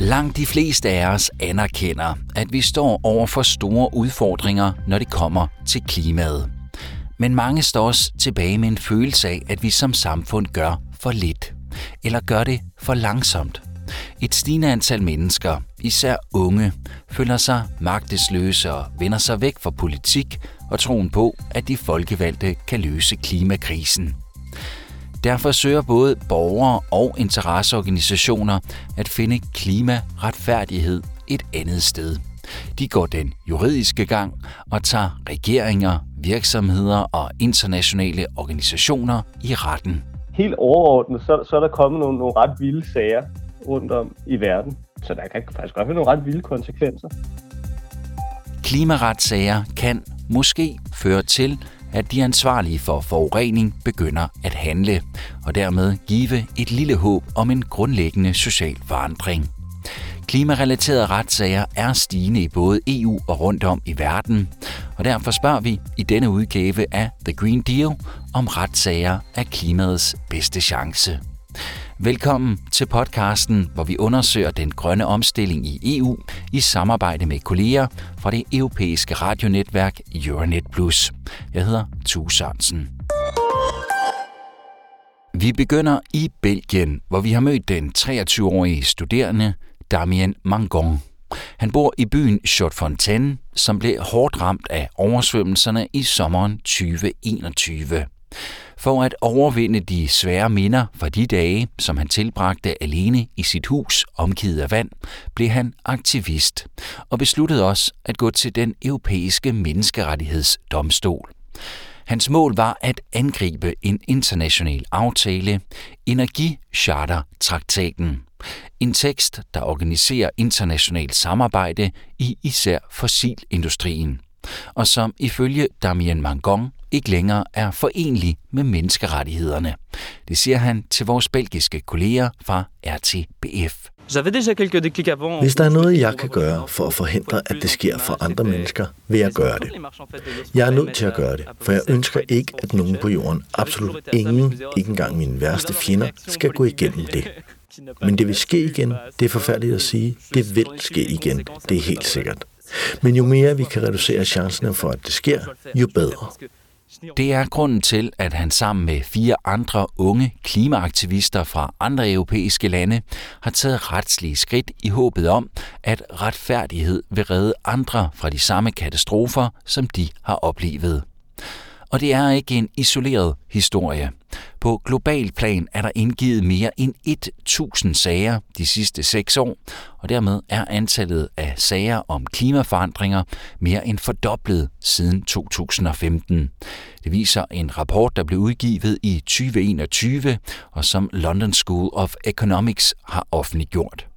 Langt de fleste af os anerkender, at vi står over for store udfordringer, når det kommer til klimaet. Men mange står også tilbage med en følelse af, at vi som samfund gør for lidt, eller gør det for langsomt. Et stigende antal mennesker, især unge, føler sig magtesløse og vender sig væk fra politik og troen på, at de folkevalgte kan løse klimakrisen. Derfor søger både borgere og interesseorganisationer at finde klimaretfærdighed et andet sted. De går den juridiske gang og tager regeringer, virksomheder og internationale organisationer i retten. Helt overordnet, så, så er der kommet nogle, nogle ret vilde sager rundt om i verden. Så der kan faktisk godt være nogle ret vilde konsekvenser. Klimaretssager kan måske føre til, at de ansvarlige for forurening begynder at handle, og dermed give et lille håb om en grundlæggende social forandring. Klimarelaterede retssager er stigende i både EU og rundt om i verden, og derfor spørger vi i denne udgave af The Green Deal om retssager er klimaets bedste chance. Velkommen til podcasten, hvor vi undersøger den grønne omstilling i EU i samarbejde med kolleger fra det europæiske radionetværk Euronet Plus. Jeg hedder Tue Sørensen. Vi begynder i Belgien, hvor vi har mødt den 23-årige studerende Damien Mangon. Han bor i byen Chotfontaine, som blev hårdt ramt af oversvømmelserne i sommeren 2021. For at overvinde de svære minder fra de dage, som han tilbragte alene i sit hus omgivet af vand, blev han aktivist og besluttede også at gå til den europæiske menneskerettighedsdomstol. Hans mål var at angribe en international aftale, Energicharter-traktaten. En tekst, der organiserer internationalt samarbejde i især fossilindustrien, og som ifølge Damien Mangon ikke længere er forenlig med menneskerettighederne. Det siger han til vores belgiske kolleger fra RTBF. Hvis der er noget, jeg kan gøre for at forhindre, at det sker for andre mennesker, vil jeg gøre det. Jeg er nødt til at gøre det, for jeg ønsker ikke, at nogen på jorden, absolut ingen, ikke engang mine værste fjender, skal gå igennem det. Men det vil ske igen, det er forfærdeligt at sige, det vil ske igen, det er helt sikkert. Men jo mere vi kan reducere chancerne for, at det sker, jo bedre. Det er grunden til, at han sammen med fire andre unge klimaaktivister fra andre europæiske lande har taget retslige skridt i håbet om, at retfærdighed vil redde andre fra de samme katastrofer, som de har oplevet. Og det er ikke en isoleret historie. På global plan er der indgivet mere end 1000 sager de sidste seks år, og dermed er antallet af sager om klimaforandringer mere end fordoblet siden 2015. Det viser en rapport, der blev udgivet i 2021, og som London School of Economics har offentliggjort.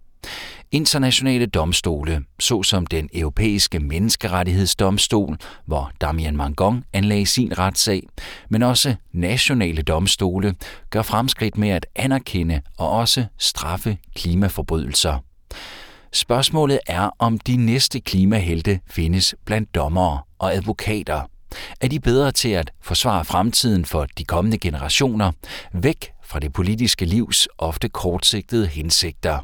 Internationale domstole, såsom den europæiske menneskerettighedsdomstol, hvor Damien Mangon anlagde sin retssag, men også nationale domstole, gør fremskridt med at anerkende og også straffe klimaforbrydelser. Spørgsmålet er, om de næste klimahelte findes blandt dommere og advokater. Er de bedre til at forsvare fremtiden for de kommende generationer, væk fra det politiske livs ofte kortsigtede hensigter?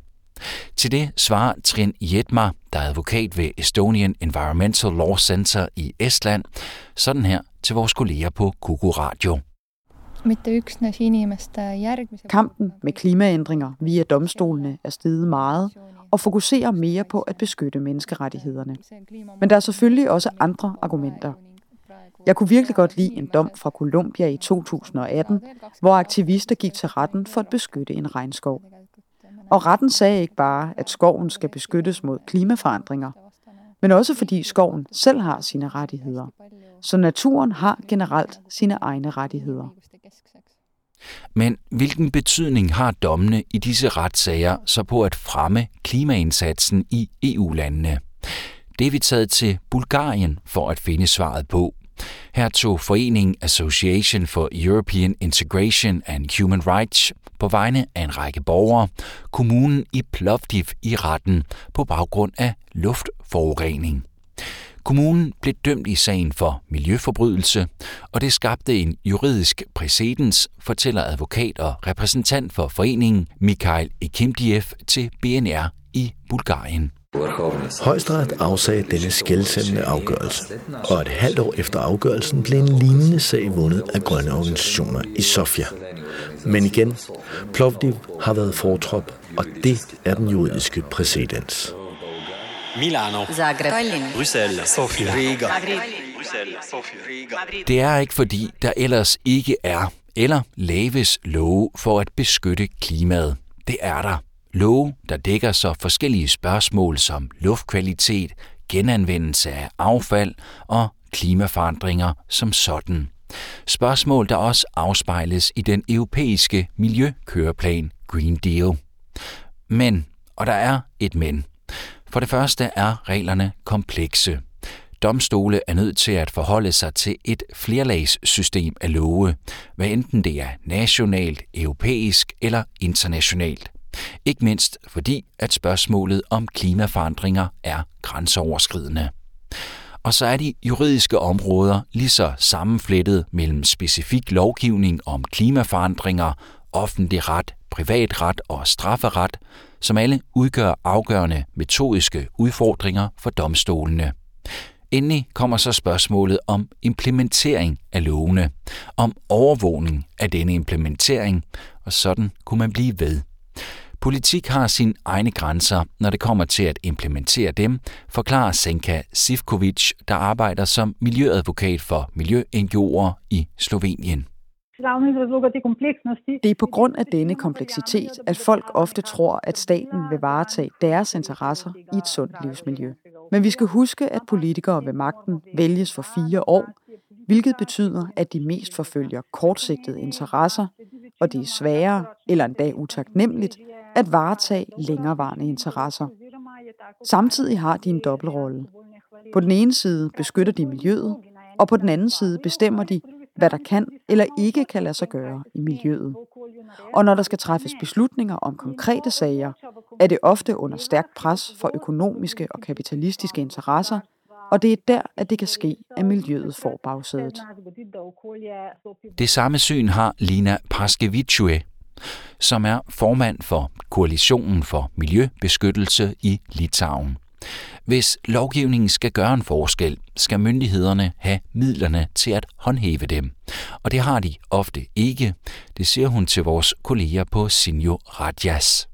Til det svarer Trin Jetma, der er advokat ved Estonian Environmental Law Center i Estland, sådan her til vores kolleger på Kuku Radio. Kampen med klimaændringer via domstolene er steget meget og fokuserer mere på at beskytte menneskerettighederne. Men der er selvfølgelig også andre argumenter. Jeg kunne virkelig godt lide en dom fra Colombia i 2018, hvor aktivister gik til retten for at beskytte en regnskov. Og retten sagde ikke bare, at skoven skal beskyttes mod klimaforandringer, men også fordi skoven selv har sine rettigheder. Så naturen har generelt sine egne rettigheder. Men hvilken betydning har dommene i disse retssager så på at fremme klimaindsatsen i EU-landene? Det er vi taget til Bulgarien for at finde svaret på. Her tog foreningen Association for European Integration and Human Rights på vegne af en række borgere kommunen i Plovdiv i retten på baggrund af luftforurening. Kommunen blev dømt i sagen for miljøforbrydelse, og det skabte en juridisk præcedens, fortæller advokat og repræsentant for foreningen Mikhail Ekimdiev til BNR i Bulgarien. Højesteret afsagde denne skældsættende afgørelse, og et halvt år efter afgørelsen blev en lignende sag vundet af grønne organisationer i Sofia. Men igen, Plovdiv har været fortrop, og det er den juridiske præcedens. Milano, Zagreb, Bruxelles, Sofia, Riga. Det er ikke fordi, der ellers ikke er eller laves love for at beskytte klimaet. Det er der. Love, der dækker så forskellige spørgsmål som luftkvalitet, genanvendelse af affald og klimaforandringer som sådan. Spørgsmål, der også afspejles i den europæiske miljøkøreplan Green Deal. Men, og der er et men. For det første er reglerne komplekse. Domstole er nødt til at forholde sig til et flerlagssystem af love, hvad enten det er nationalt, europæisk eller internationalt. Ikke mindst fordi, at spørgsmålet om klimaforandringer er grænseoverskridende. Og så er de juridiske områder lige så sammenflettet mellem specifik lovgivning om klimaforandringer, offentlig ret, privatret og strafferet, som alle udgør afgørende metodiske udfordringer for domstolene. Endelig kommer så spørgsmålet om implementering af lovene, om overvågning af denne implementering, og sådan kunne man blive ved. Politik har sine egne grænser, når det kommer til at implementere dem, forklarer Senka Sivkovic, der arbejder som miljøadvokat for miljø-NGO'er i Slovenien. Det er på grund af denne kompleksitet, at folk ofte tror, at staten vil varetage deres interesser i et sundt livsmiljø. Men vi skal huske, at politikere ved magten vælges for fire år, hvilket betyder, at de mest forfølger kortsigtede interesser, og det er sværere eller endda utaknemmeligt at varetage længerevarende interesser. Samtidig har de en dobbeltrolle. På den ene side beskytter de miljøet, og på den anden side bestemmer de, hvad der kan eller ikke kan lade sig gøre i miljøet. Og når der skal træffes beslutninger om konkrete sager, er det ofte under stærkt pres for økonomiske og kapitalistiske interesser, og det er der, at det kan ske, at miljøet får bagsædet. Det samme syn har Lina Paskevicue, som er formand for Koalitionen for Miljøbeskyttelse i Litauen. Hvis lovgivningen skal gøre en forskel, skal myndighederne have midlerne til at håndhæve dem. Og det har de ofte ikke. Det siger hun til vores kolleger på Sinjo Radjas.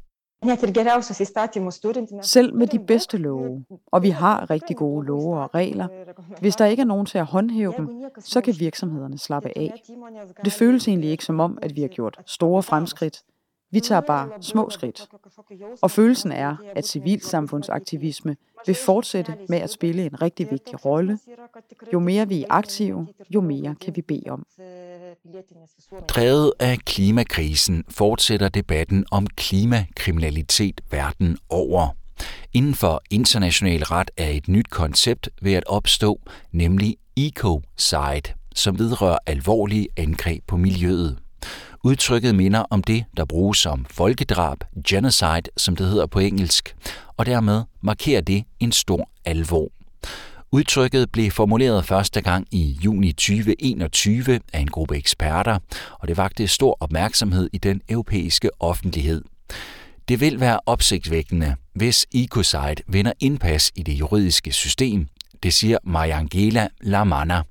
Selv med de bedste love, og vi har rigtig gode love og regler, hvis der ikke er nogen til at håndhæve dem, så kan virksomhederne slappe af. Det føles egentlig ikke som om, at vi har gjort store fremskridt, vi tager bare små skridt. Og følelsen er, at civilsamfundsaktivisme vil fortsætte med at spille en rigtig vigtig rolle. Jo mere vi er aktive, jo mere kan vi bede om. Drevet af klimakrisen fortsætter debatten om klimakriminalitet verden over. Inden for international ret er et nyt koncept ved at opstå, nemlig ecocide, som vedrører alvorlige angreb på miljøet. Udtrykket minder om det, der bruges som folkedrab, genocide, som det hedder på engelsk, og dermed markerer det en stor alvor. Udtrykket blev formuleret første gang i juni 2021 af en gruppe eksperter, og det vagte stor opmærksomhed i den europæiske offentlighed. Det vil være opsigtsvækkende, hvis Ecosite vinder indpas i det juridiske system, det siger Mariangela Lamana.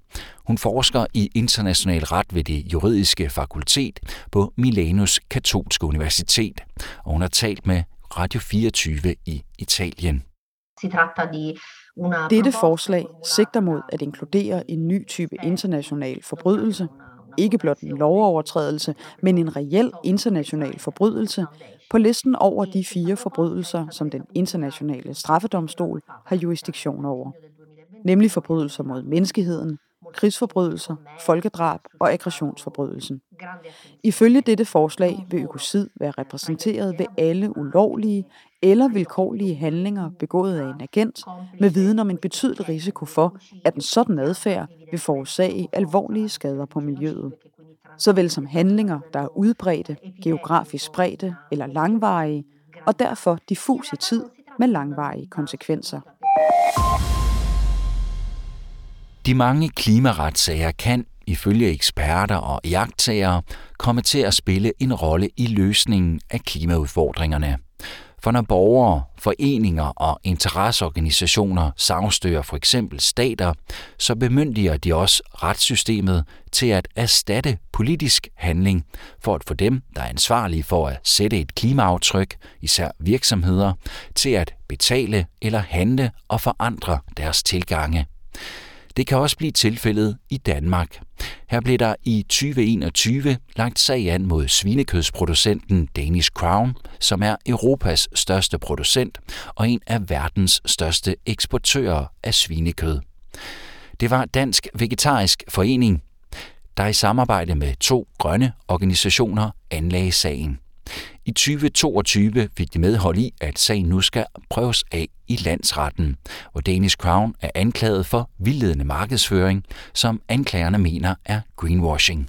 Hun forsker i international ret ved det juridiske fakultet på Milanos Katolske Universitet, og hun har talt med Radio 24 i Italien. Dette forslag sigter mod at inkludere en ny type international forbrydelse, ikke blot en lovovertrædelse, men en reel international forbrydelse, på listen over de fire forbrydelser, som den internationale straffedomstol har jurisdiktion over. nemlig forbrydelser mod menneskeheden, krigsforbrydelser, folkedrab og aggressionsforbrydelsen. Ifølge dette forslag vil økocid være repræsenteret ved alle ulovlige eller vilkårlige handlinger begået af en agent med viden om en betydelig risiko for, at en sådan adfærd vil forårsage alvorlige skader på miljøet. Såvel som handlinger, der er udbredte, geografisk spredte eller langvarige, og derfor diffus i tid med langvarige konsekvenser. De mange klimaretssager kan, ifølge eksperter og jagttagere, komme til at spille en rolle i løsningen af klimaudfordringerne. For når borgere, foreninger og interesseorganisationer sagstøger for eksempel stater, så bemyndiger de også retssystemet til at erstatte politisk handling for at få dem, der er ansvarlige for at sætte et klimaaftryk, især virksomheder, til at betale eller handle og forandre deres tilgange. Det kan også blive tilfældet i Danmark. Her blev der i 2021 lagt sag an mod svinekødsproducenten Danish Crown, som er Europas største producent og en af verdens største eksportører af svinekød. Det var Dansk Vegetarisk Forening, der i samarbejde med to grønne organisationer anlagde sagen. I 2022 fik de medhold i, at sagen nu skal prøves af i landsretten, hvor Danish Crown er anklaget for vildledende markedsføring, som anklagerne mener er greenwashing.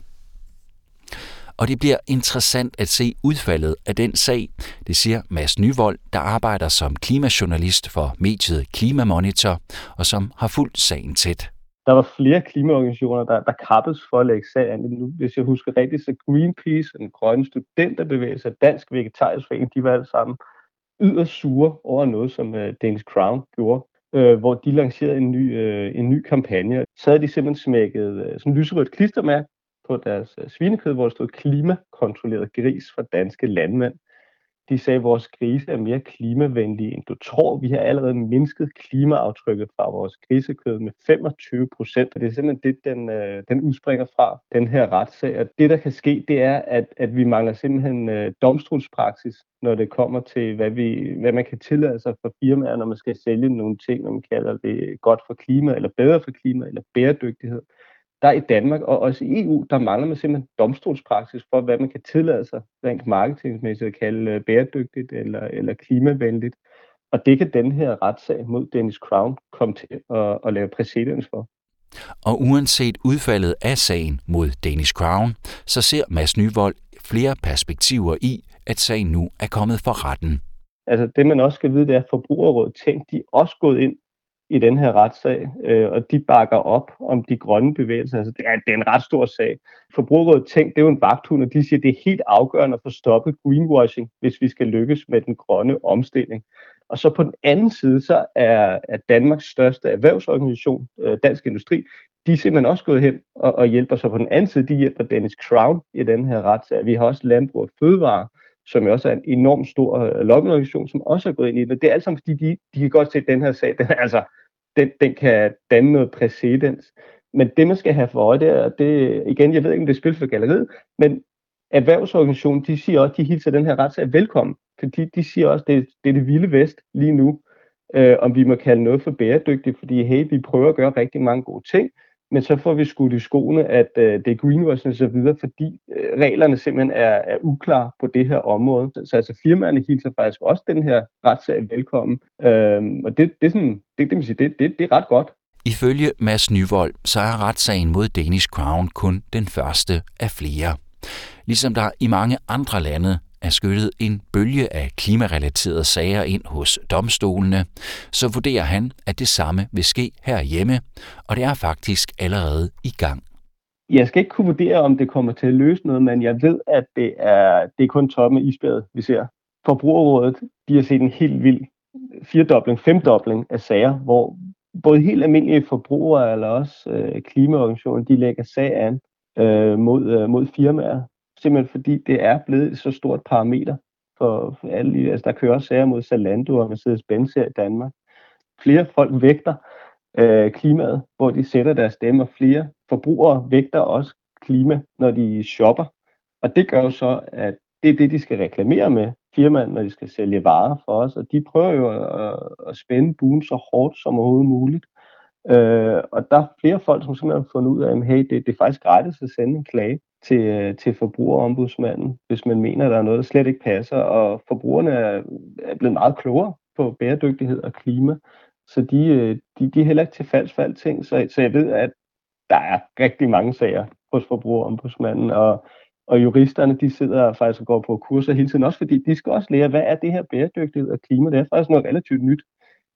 Og det bliver interessant at se udfaldet af den sag, det siger Mads Nyvold, der arbejder som klimajournalist for mediet Klimamonitor, og som har fulgt sagen tæt der var flere klimaorganisationer, der, der kappes for at lægge sag an. Nu, hvis jeg husker rigtigt, så Greenpeace, den grønne studenterbevægelse og Dansk Vegetarisk Forening, de var alle sammen yderst sure over noget, som uh, Danish Crown gjorde, øh, hvor de lancerede en ny, øh, en ny kampagne. Så havde de simpelthen smækket øh, sådan en lyserødt klistermærke på deres øh, svinekød, hvor der stod klimakontrolleret gris fra danske landmænd. De sagde, at vores grise er mere klimavenlige, end du tror. Vi har allerede mindsket klimaaftrykket fra vores grisekød med 25 procent. Og det er simpelthen det, den, øh, den udspringer fra, den her retssag. Og det, der kan ske, det er, at, at vi mangler simpelthen øh, domstolspraksis, når det kommer til, hvad, vi, hvad man kan tillade sig for firmaer, når man skal sælge nogle ting, når man kalder det godt for klima, eller bedre for klima, eller bæredygtighed der i Danmark og også i EU, der mangler man simpelthen domstolspraksis for, hvad man kan tillade sig rent marketingsmæssigt at kalde øh, bæredygtigt eller, eller klimavenligt. Og det kan den her retssag mod Dennis Crown komme til at, at lave præcedens for. Og uanset udfaldet af sagen mod Danish Crown, så ser Mads Nyvold flere perspektiver i, at sagen nu er kommet for retten. Altså det man også skal vide, det er, at Forbrugerrådet Tænk, de er også gået ind i den her retssag, øh, og de bakker op om de grønne bevægelser. Altså, det, er, det er en ret stor sag. Forbrugerrådet Tænk, det er jo en vagthund, og de siger, at det er helt afgørende at få stoppet greenwashing, hvis vi skal lykkes med den grønne omstilling. Og så på den anden side, så er, er Danmarks største erhvervsorganisation, øh, Dansk Industri, de er simpelthen også gået hen og, og hjælper sig på den anden side. De hjælper Dennis Crown i den her retssag. Vi har også Landbrug og Fødevare, som jo også er en enormt stor øh, lobbyorganisation, som også er gået ind i det. Det er alt sammen, fordi de, de kan godt se, at den her sag, den, altså, den, den kan danne noget præcedens. Men det, man skal have for øje, det er, det, igen, jeg ved ikke, om det er spil for galleriet, men erhvervsorganisationen, de siger også, de hilser den her retssag velkommen, fordi de siger også, det, det er det vilde vest lige nu, øh, om vi må kalde noget for bæredygtigt, fordi hey, vi prøver at gøre rigtig mange gode ting, men så får vi skudt i skoene, at øh, det er greenwashing og så videre, fordi øh, reglerne simpelthen er, er uklare på det her område. Så, så altså firmaerne hilser faktisk også den her retssag velkommen. Øhm, og det, det, er sådan, det, det, det, det, det er ret godt. Ifølge Mads Nyvold, så er retssagen mod Danish Crown kun den første af flere. Ligesom der i mange andre lande er skyllet en bølge af klimarelaterede sager ind hos domstolene, så vurderer han, at det samme vil ske herhjemme, og det er faktisk allerede i gang. Jeg skal ikke kunne vurdere, om det kommer til at løse noget, men jeg ved, at det er, det er kun toppen af isbjerget, vi ser. Forbrugerrådet de har set en helt vild firedobling, femdobling af sager, hvor både helt almindelige forbrugere eller også øh, klimaorganisationer, de lægger sag an øh, mod, øh, mod firmaer, simpelthen fordi det er blevet et så stort parameter for, for alle. Altså, der kører sager mod Zalando og Mercedes-Benz her i Danmark. Flere folk vægter øh, klimaet, hvor de sætter deres stemme, flere forbrugere vægter også klima, når de shopper. Og det gør jo så, at det er det, de skal reklamere med, firmaen, når de skal sælge varer for os. Og de prøver jo at, at spænde buen så hårdt som overhovedet muligt. Øh, og der er flere folk, som simpelthen har fundet ud af, at hey, det, det er faktisk gratis at sende en klage til, øh, til forbrugerombudsmanden, hvis man mener, at der er noget, der slet ikke passer. Og forbrugerne er, er blevet meget klogere på bæredygtighed og klima, så de, øh, de, de er heller ikke til falsk for alting. Så, så jeg ved, at der er rigtig mange sager hos forbrugerombudsmanden, og, og juristerne, de sidder faktisk og går på kurser hele tiden, også fordi de skal også lære, hvad er det her bæredygtighed og klima? Det er faktisk noget relativt nyt,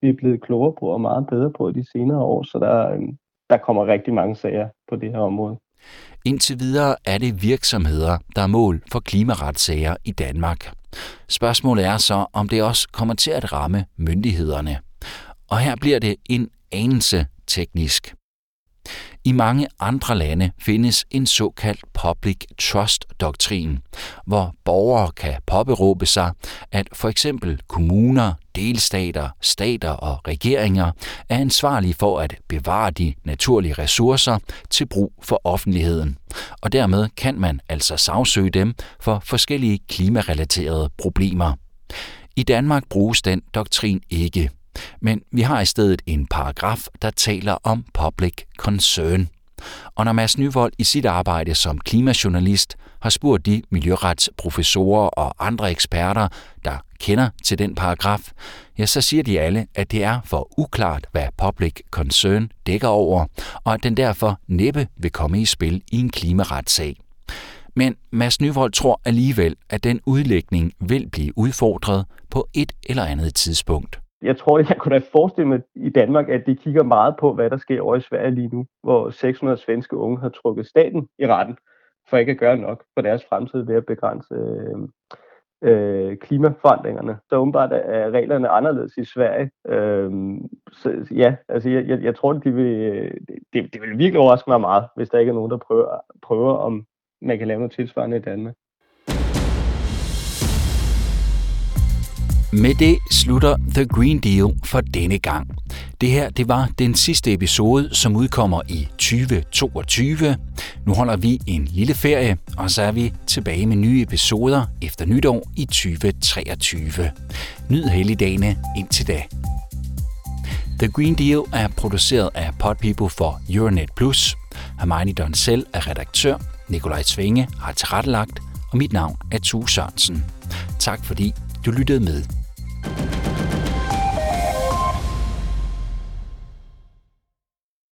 vi er blevet klogere på og meget bedre på de senere år, så der, øh, der kommer rigtig mange sager på det her område. Indtil videre er det virksomheder, der er mål for klimaretssager i Danmark. Spørgsmålet er så, om det også kommer til at ramme myndighederne. Og her bliver det en anelse teknisk. I mange andre lande findes en såkaldt public trust-doktrin, hvor borgere kan påberåbe sig, at for eksempel kommuner, delstater, stater og regeringer er ansvarlige for at bevare de naturlige ressourcer til brug for offentligheden. Og dermed kan man altså sagsøge dem for forskellige klimarelaterede problemer. I Danmark bruges den doktrin ikke. Men vi har i stedet en paragraf, der taler om public concern. Og når Mads Nyvold i sit arbejde som klimajournalist har spurgt de miljøretsprofessorer og andre eksperter, der kender til den paragraf, ja, så siger de alle, at det er for uklart, hvad public concern dækker over, og at den derfor næppe vil komme i spil i en klimaretssag. Men Mads Nyvold tror alligevel, at den udlægning vil blive udfordret på et eller andet tidspunkt jeg tror, jeg kunne da forestille mig i Danmark, at de kigger meget på, hvad der sker over i Sverige lige nu, hvor 600 svenske unge har trukket staten i retten for ikke at gøre nok for deres fremtid ved at begrænse øh, øh, klimaforandringerne. Så åbenbart er reglerne anderledes i Sverige. Øh, så ja, altså jeg, jeg, jeg tror, de vil, det, det vil virkelig overraske mig meget, hvis der ikke er nogen, der prøver, prøver om man kan lave noget tilsvarende i Danmark. Med det slutter The Green Deal for denne gang. Det her det var den sidste episode, som udkommer i 2022. Nu holder vi en lille ferie, og så er vi tilbage med nye episoder efter nytår i 2023. Nyd helligdagene indtil da. The Green Deal er produceret af Podpeople for Euronet Plus. Hermione Donsel er redaktør, Nikolaj Svinge har tilrettelagt, og mit navn er Tue Sørensen. Tak fordi du lyttede med. you